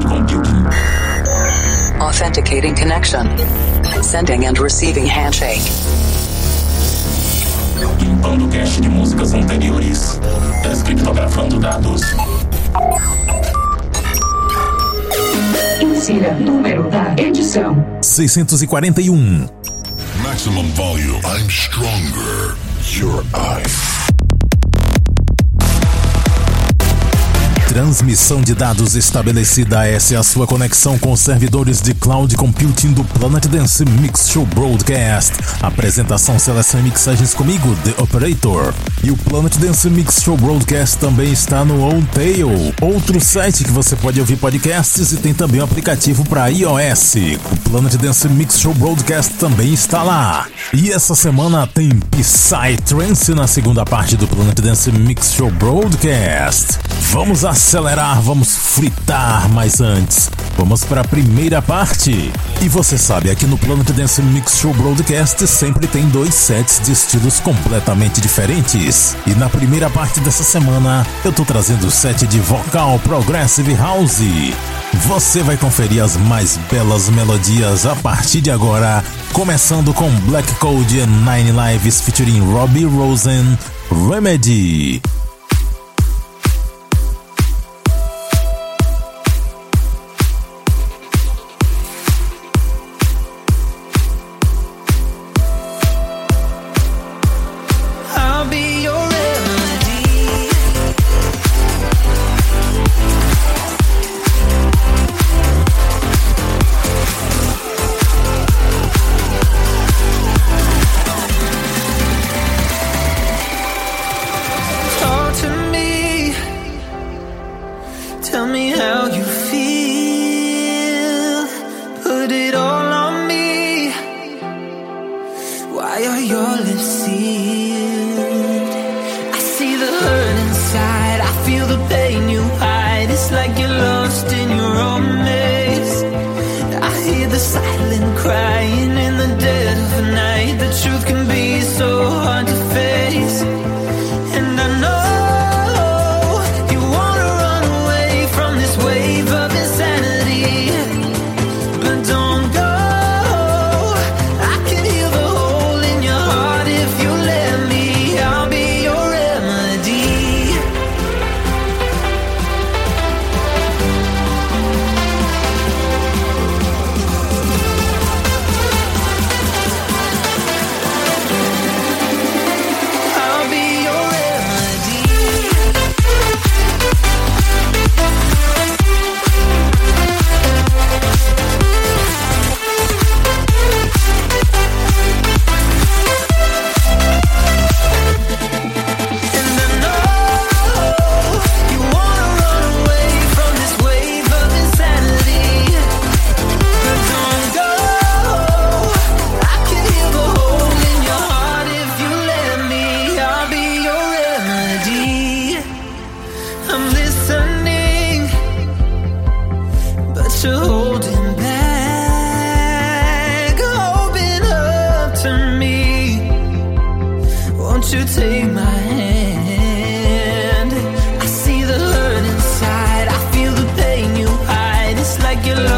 cloud computing. Authenticating connection. Sending and receiving handshake. Limpando cache de músicas anteriores. Descriptografando dados. Insira número da edição. 641. Maximum volume. I'm stronger. Your eye. Transmissão de dados estabelecida. Essa é a sua conexão com servidores de cloud computing do Planet Dance Mix Show Broadcast. Apresentação, seleção e mixagens comigo, The Operator. E o Planet Dance Mix Show Broadcast também está no OnTail, outro site que você pode ouvir podcasts e tem também um aplicativo para iOS. O Planet Dance Mix Show Broadcast também está lá. E essa semana tem Psytrance na segunda parte do Planet Dance Mix Show Broadcast. Vamos acelerar, vamos fritar, mas antes, vamos para a primeira parte. E você sabe, aqui no Planet Dance Mix Show Broadcast sempre tem dois sets de estilos completamente diferentes. E na primeira parte dessa semana, eu tô trazendo o set de vocal Progressive House. Você vai conferir as mais belas melodias a partir de agora, começando com Black Code and Nine Lives featuring Robbie Rosen, Remedy. you love.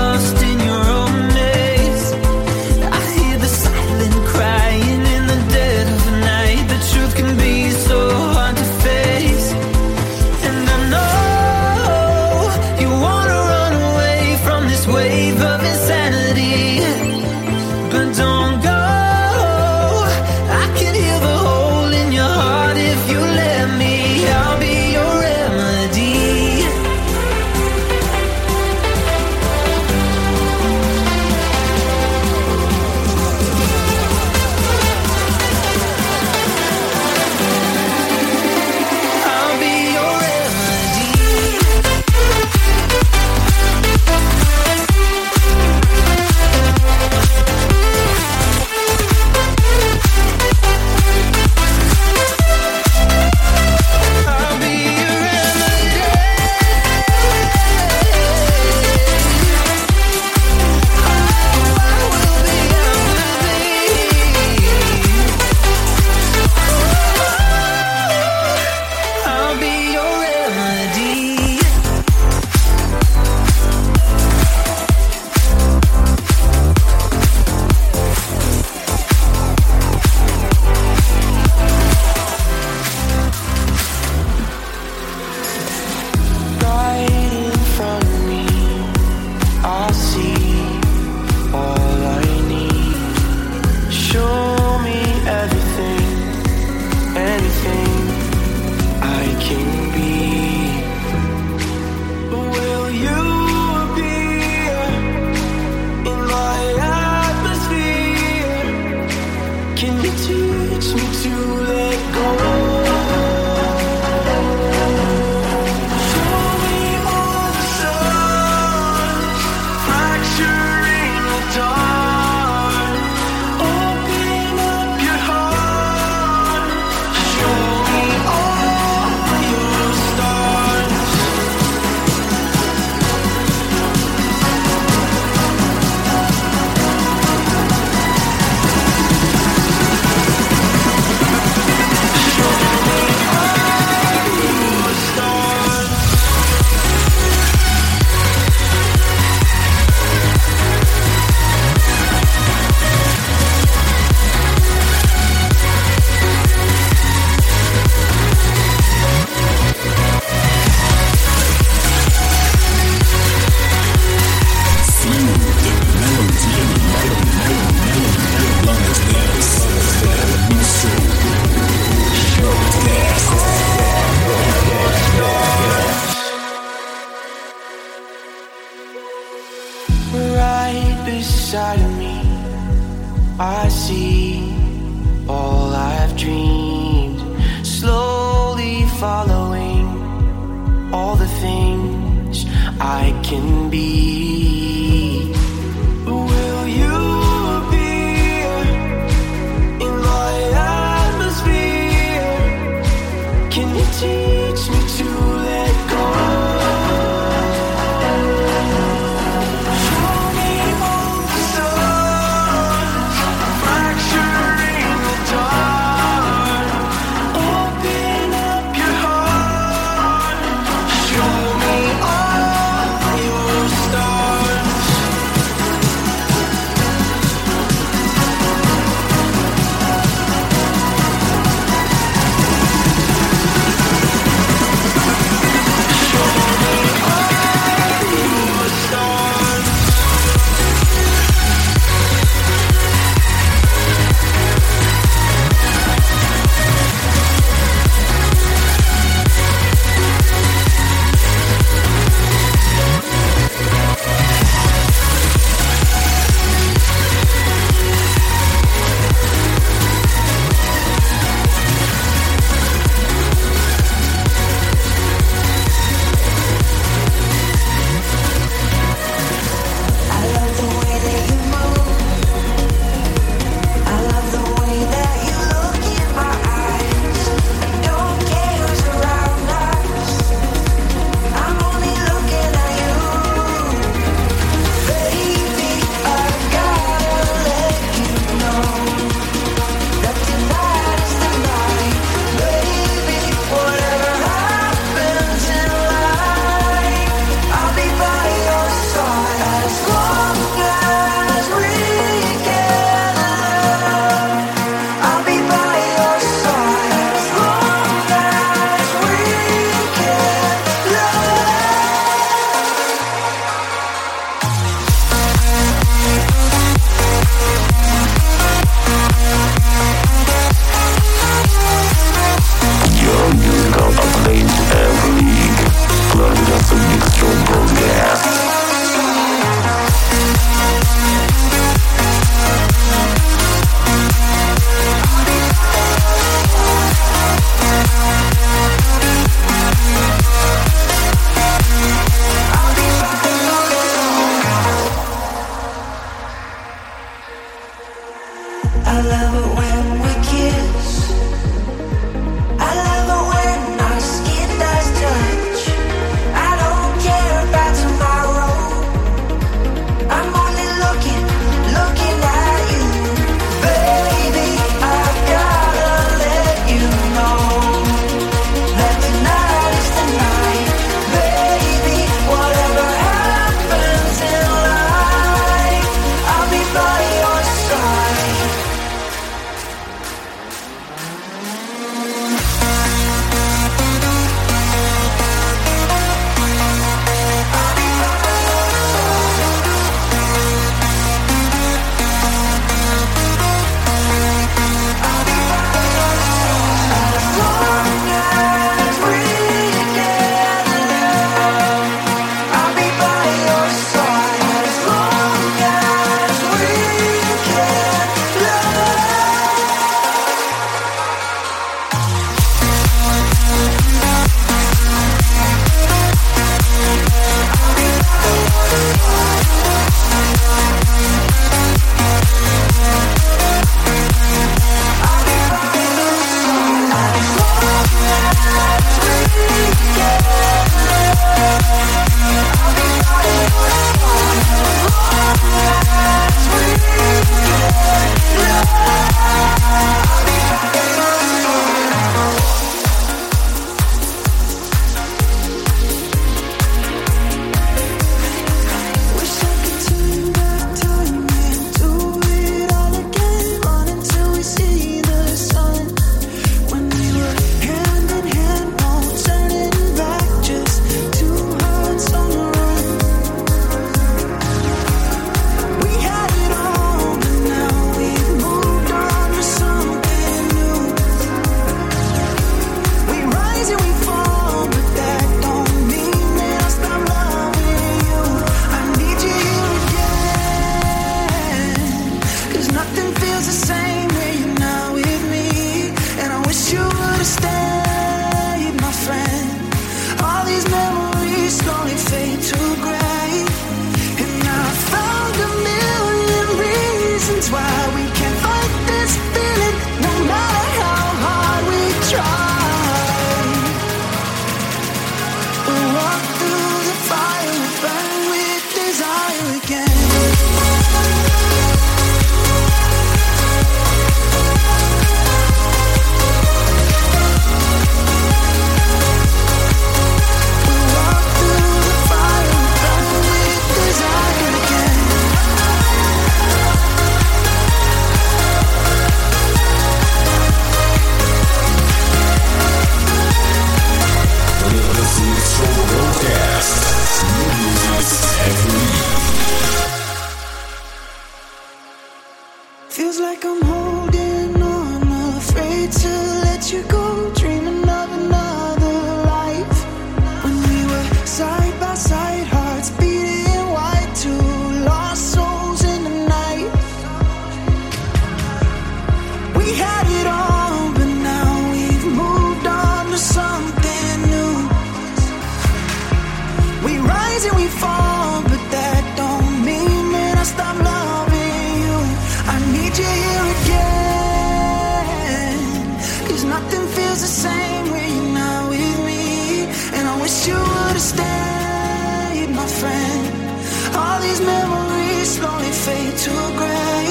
Fade to gray.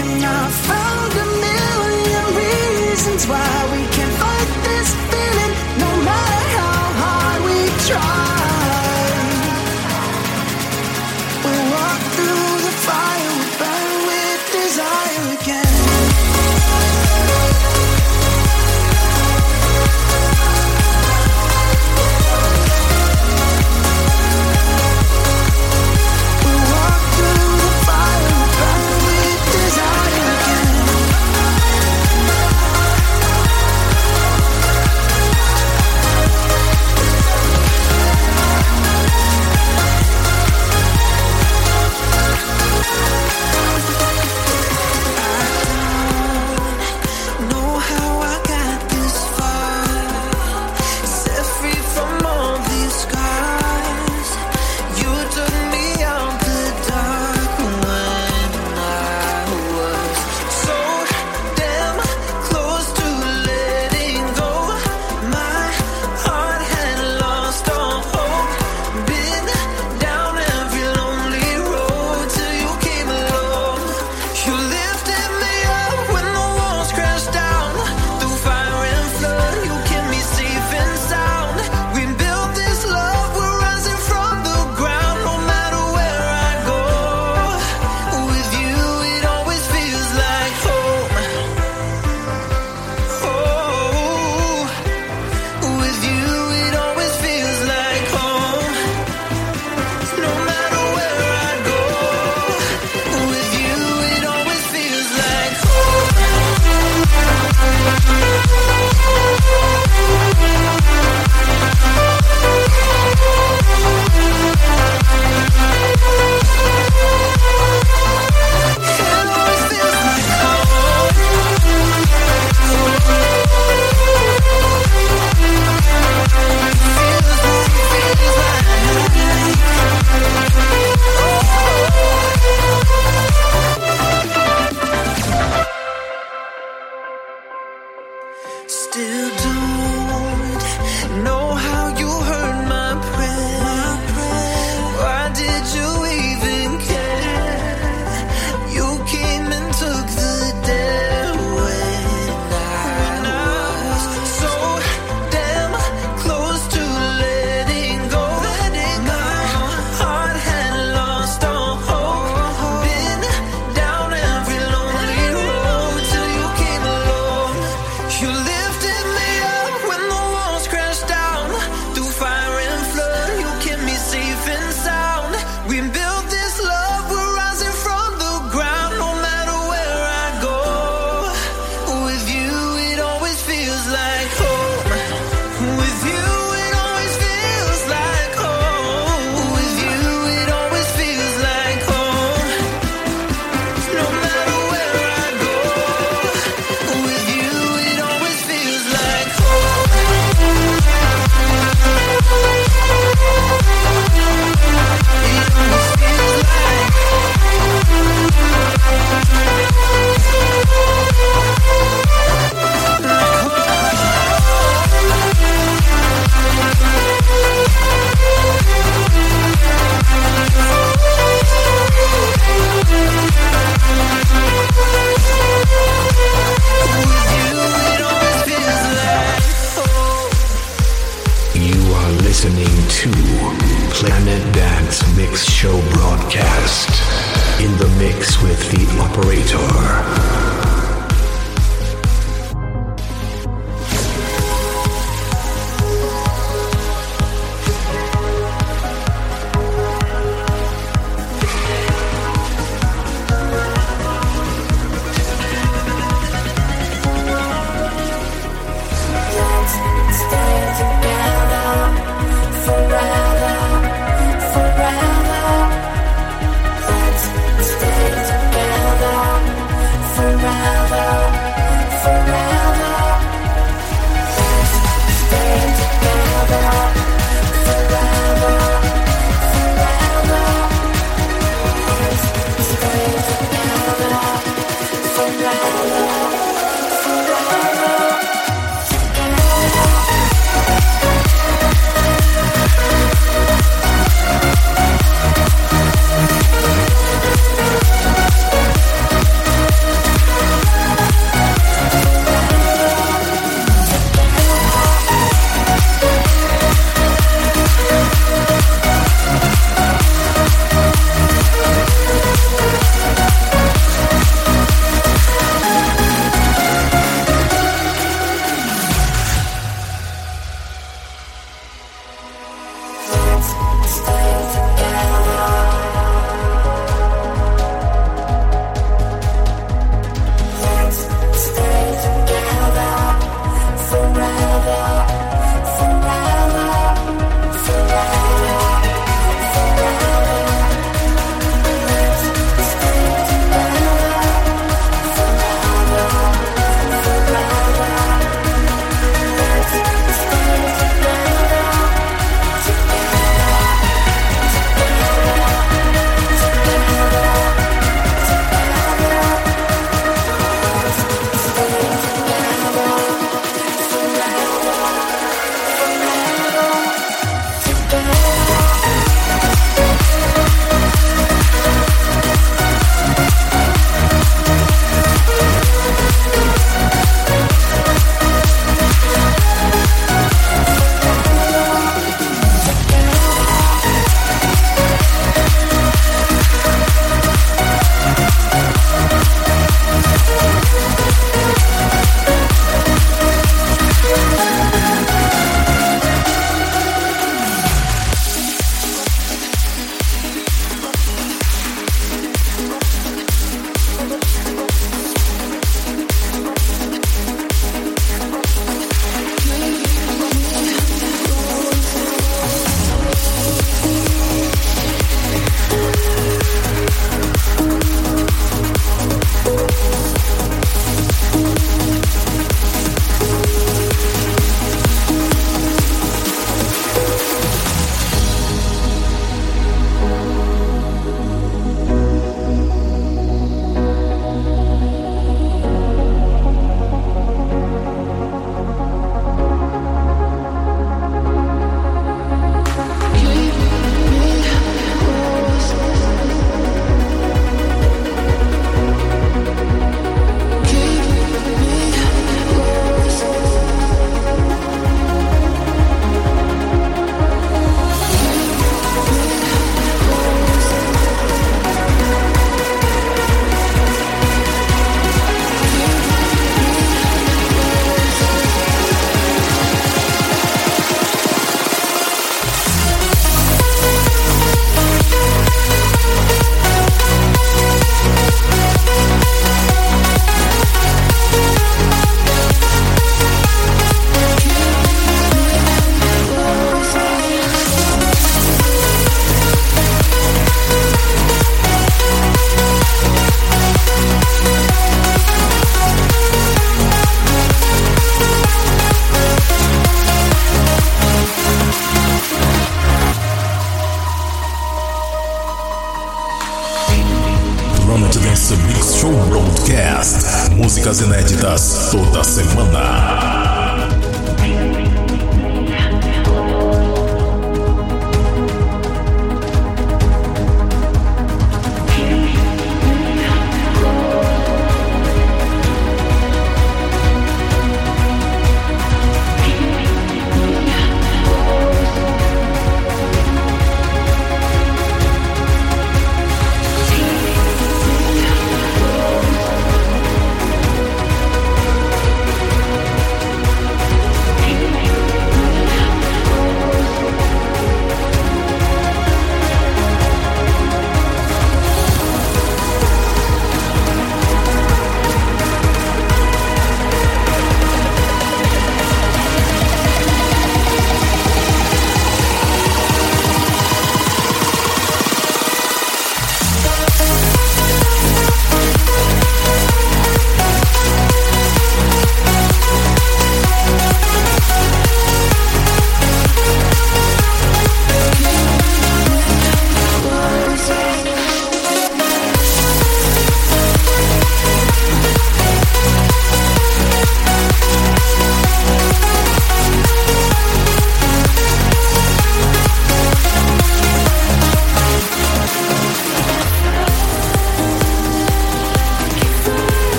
And I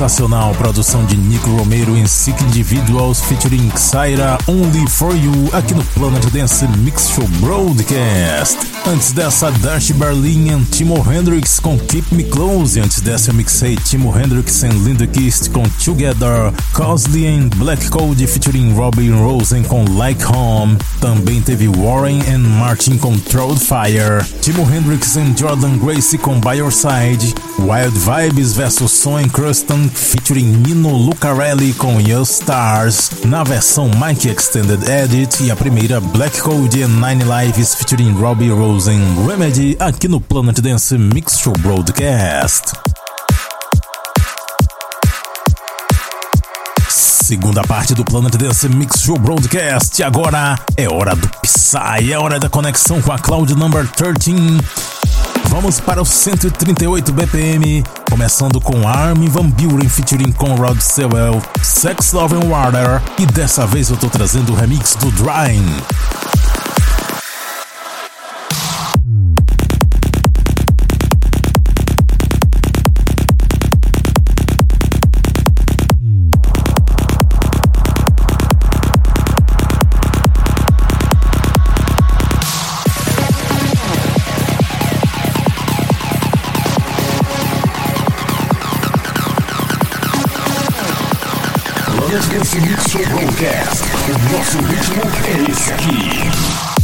sensacional produção de Nico Romero em Sick Individuals featuring Xaira Only For You aqui no Planet Dance Mix Show Broadcast. Antes dessa, Dash Berlin e Timo Hendrix com Keep Me Close. Antes dessa, eu mixei Timo Hendrix e Linda Kist com Together. Cosley and Black Code featuring Robin Rosen com Like Home. Também teve Warren and Martin com Throat Fire. Timo Hendrix e Jordan Gracie com By Your Side. Wild Vibes vs Son Cruston featuring Nino Lucarelli com Your Stars. Na versão Mike Extended Edit. E a primeira Black Code and Nine Lives featuring Robbie Rosen Remedy aqui no Planet Dance Mix Show Broadcast. Segunda parte do Planet Dance Mix Show Broadcast. Agora é hora do Psy, é hora da conexão com a Cloud Number 13. Vamos para os 138 BPM, começando com Armin Van Buren featuring Conrad Sewell, Sex Love and Water, e dessa vez eu tô trazendo o remix do Drying. O nosso ritmo é esse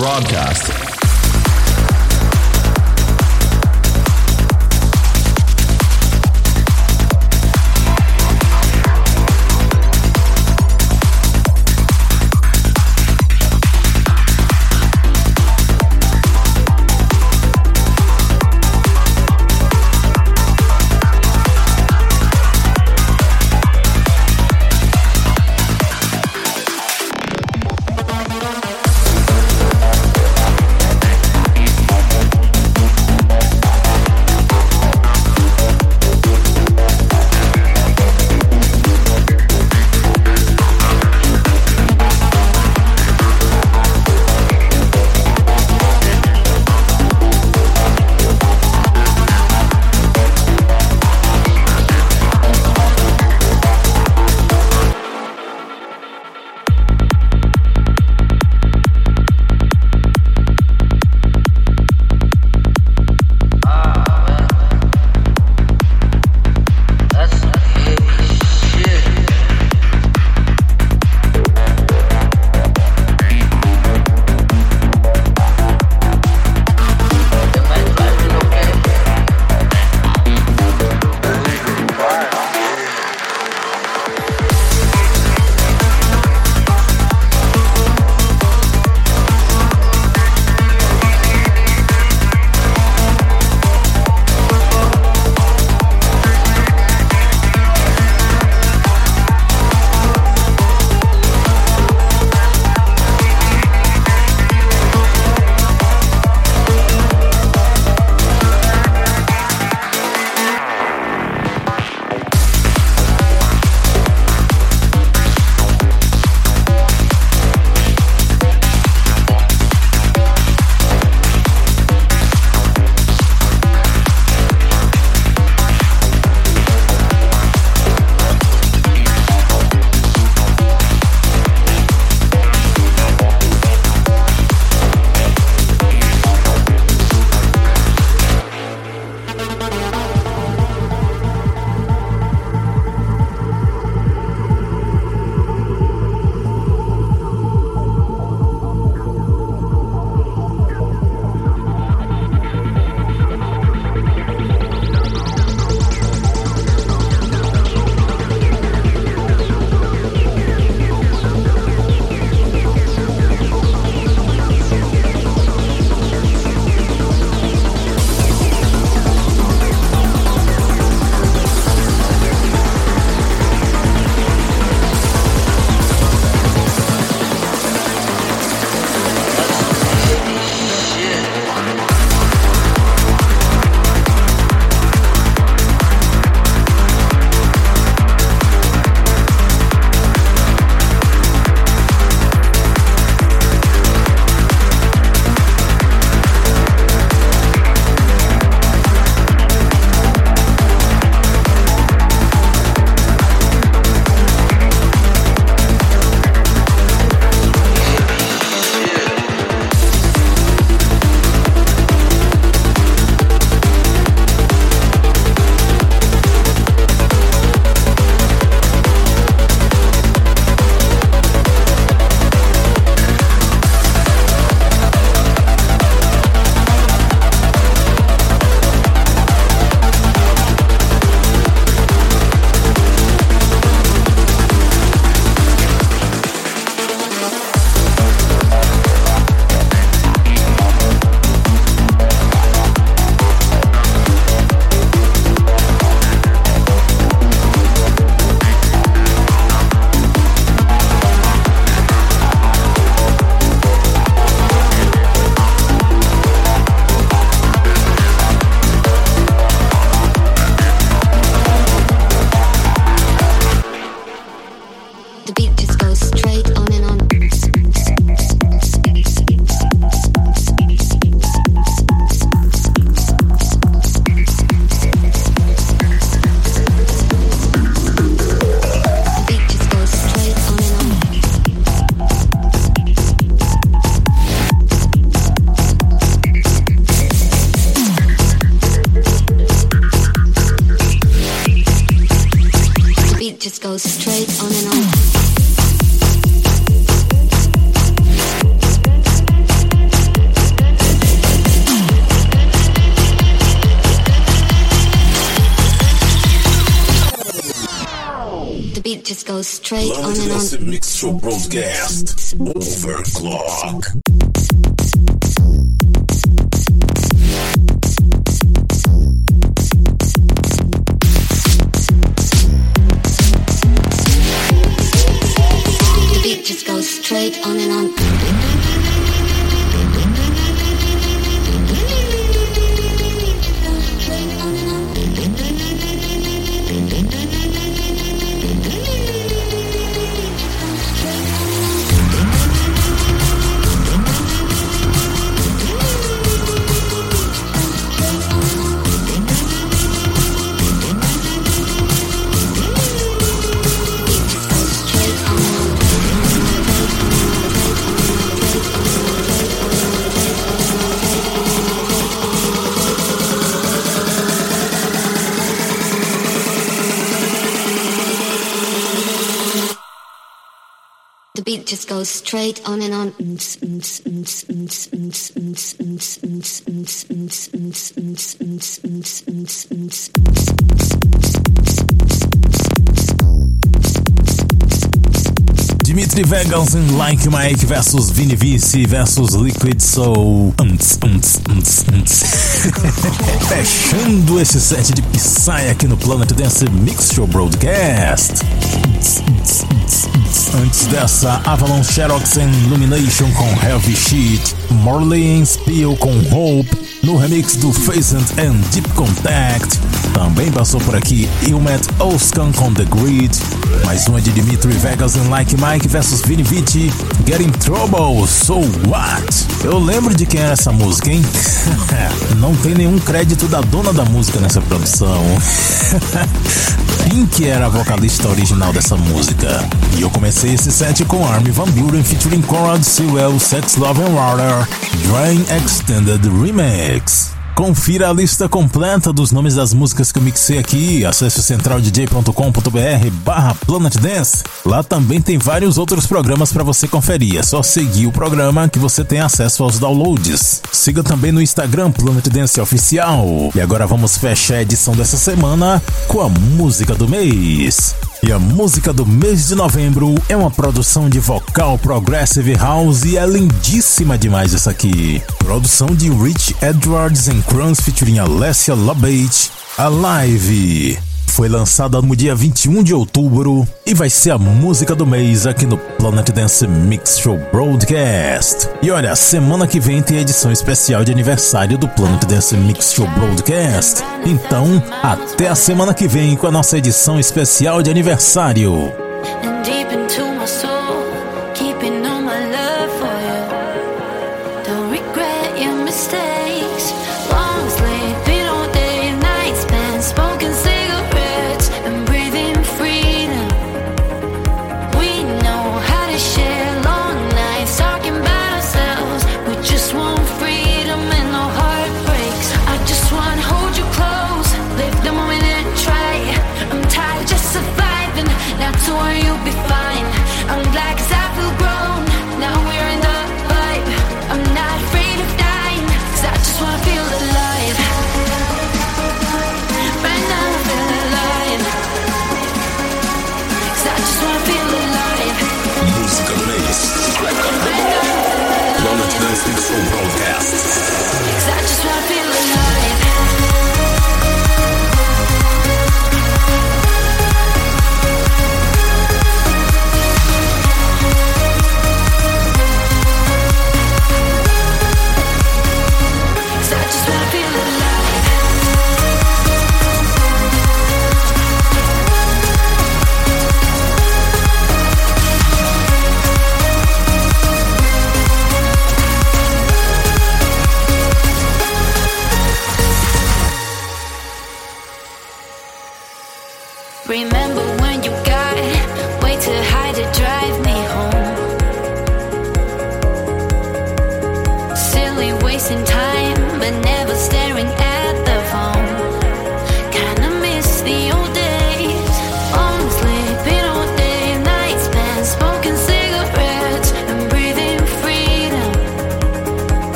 broadcast. Broadcast. Overclock. Beat just goes straight on and on. Dimitri Vegas em Like Mike versus Vini Vici versus Liquid Soul. Fechando esse set de Psy aqui no Planet Dance Mix Show Broadcast. Antes dessa, Avalon Xerox and Illumination com Heavy Sheet. Morley Spill com Hope. No remix do Phasant and Deep Contact. Também passou por aqui Ilmet Oscan com The Grid. Mais uma de Dimitri Vegas em Like Mike versus Vini Vici. Get in Trouble, So What? Eu lembro de quem era essa música, hein? Não tem nenhum crédito da dona da música nessa produção. Pink era a vocalista original dessa música. E eu comecei esse set com Army Van Buren featuring Conrad Sewell, Sex Love and Water, Drain Extended Remix. Confira a lista completa dos nomes das músicas que eu mixei aqui. Acesse centraldj.com.br barra Planet Dance. Lá também tem vários outros programas para você conferir. É só seguir o programa que você tem acesso aos downloads. Siga também no Instagram Planet Dance Oficial. E agora vamos fechar a edição dessa semana com a música do mês. E a música do mês de novembro é uma produção de vocal Progressive House e é lindíssima demais essa aqui. Produção de Rich Edwards and Kranz featuring Alessia Lobate, Alive. Foi lançada no dia 21 de outubro e vai ser a música do mês aqui no Planet Dance Mix Show Broadcast. E olha, semana que vem tem edição especial de aniversário do Planet Dance Mix Show Broadcast. Então, até a semana que vem com a nossa edição especial de aniversário.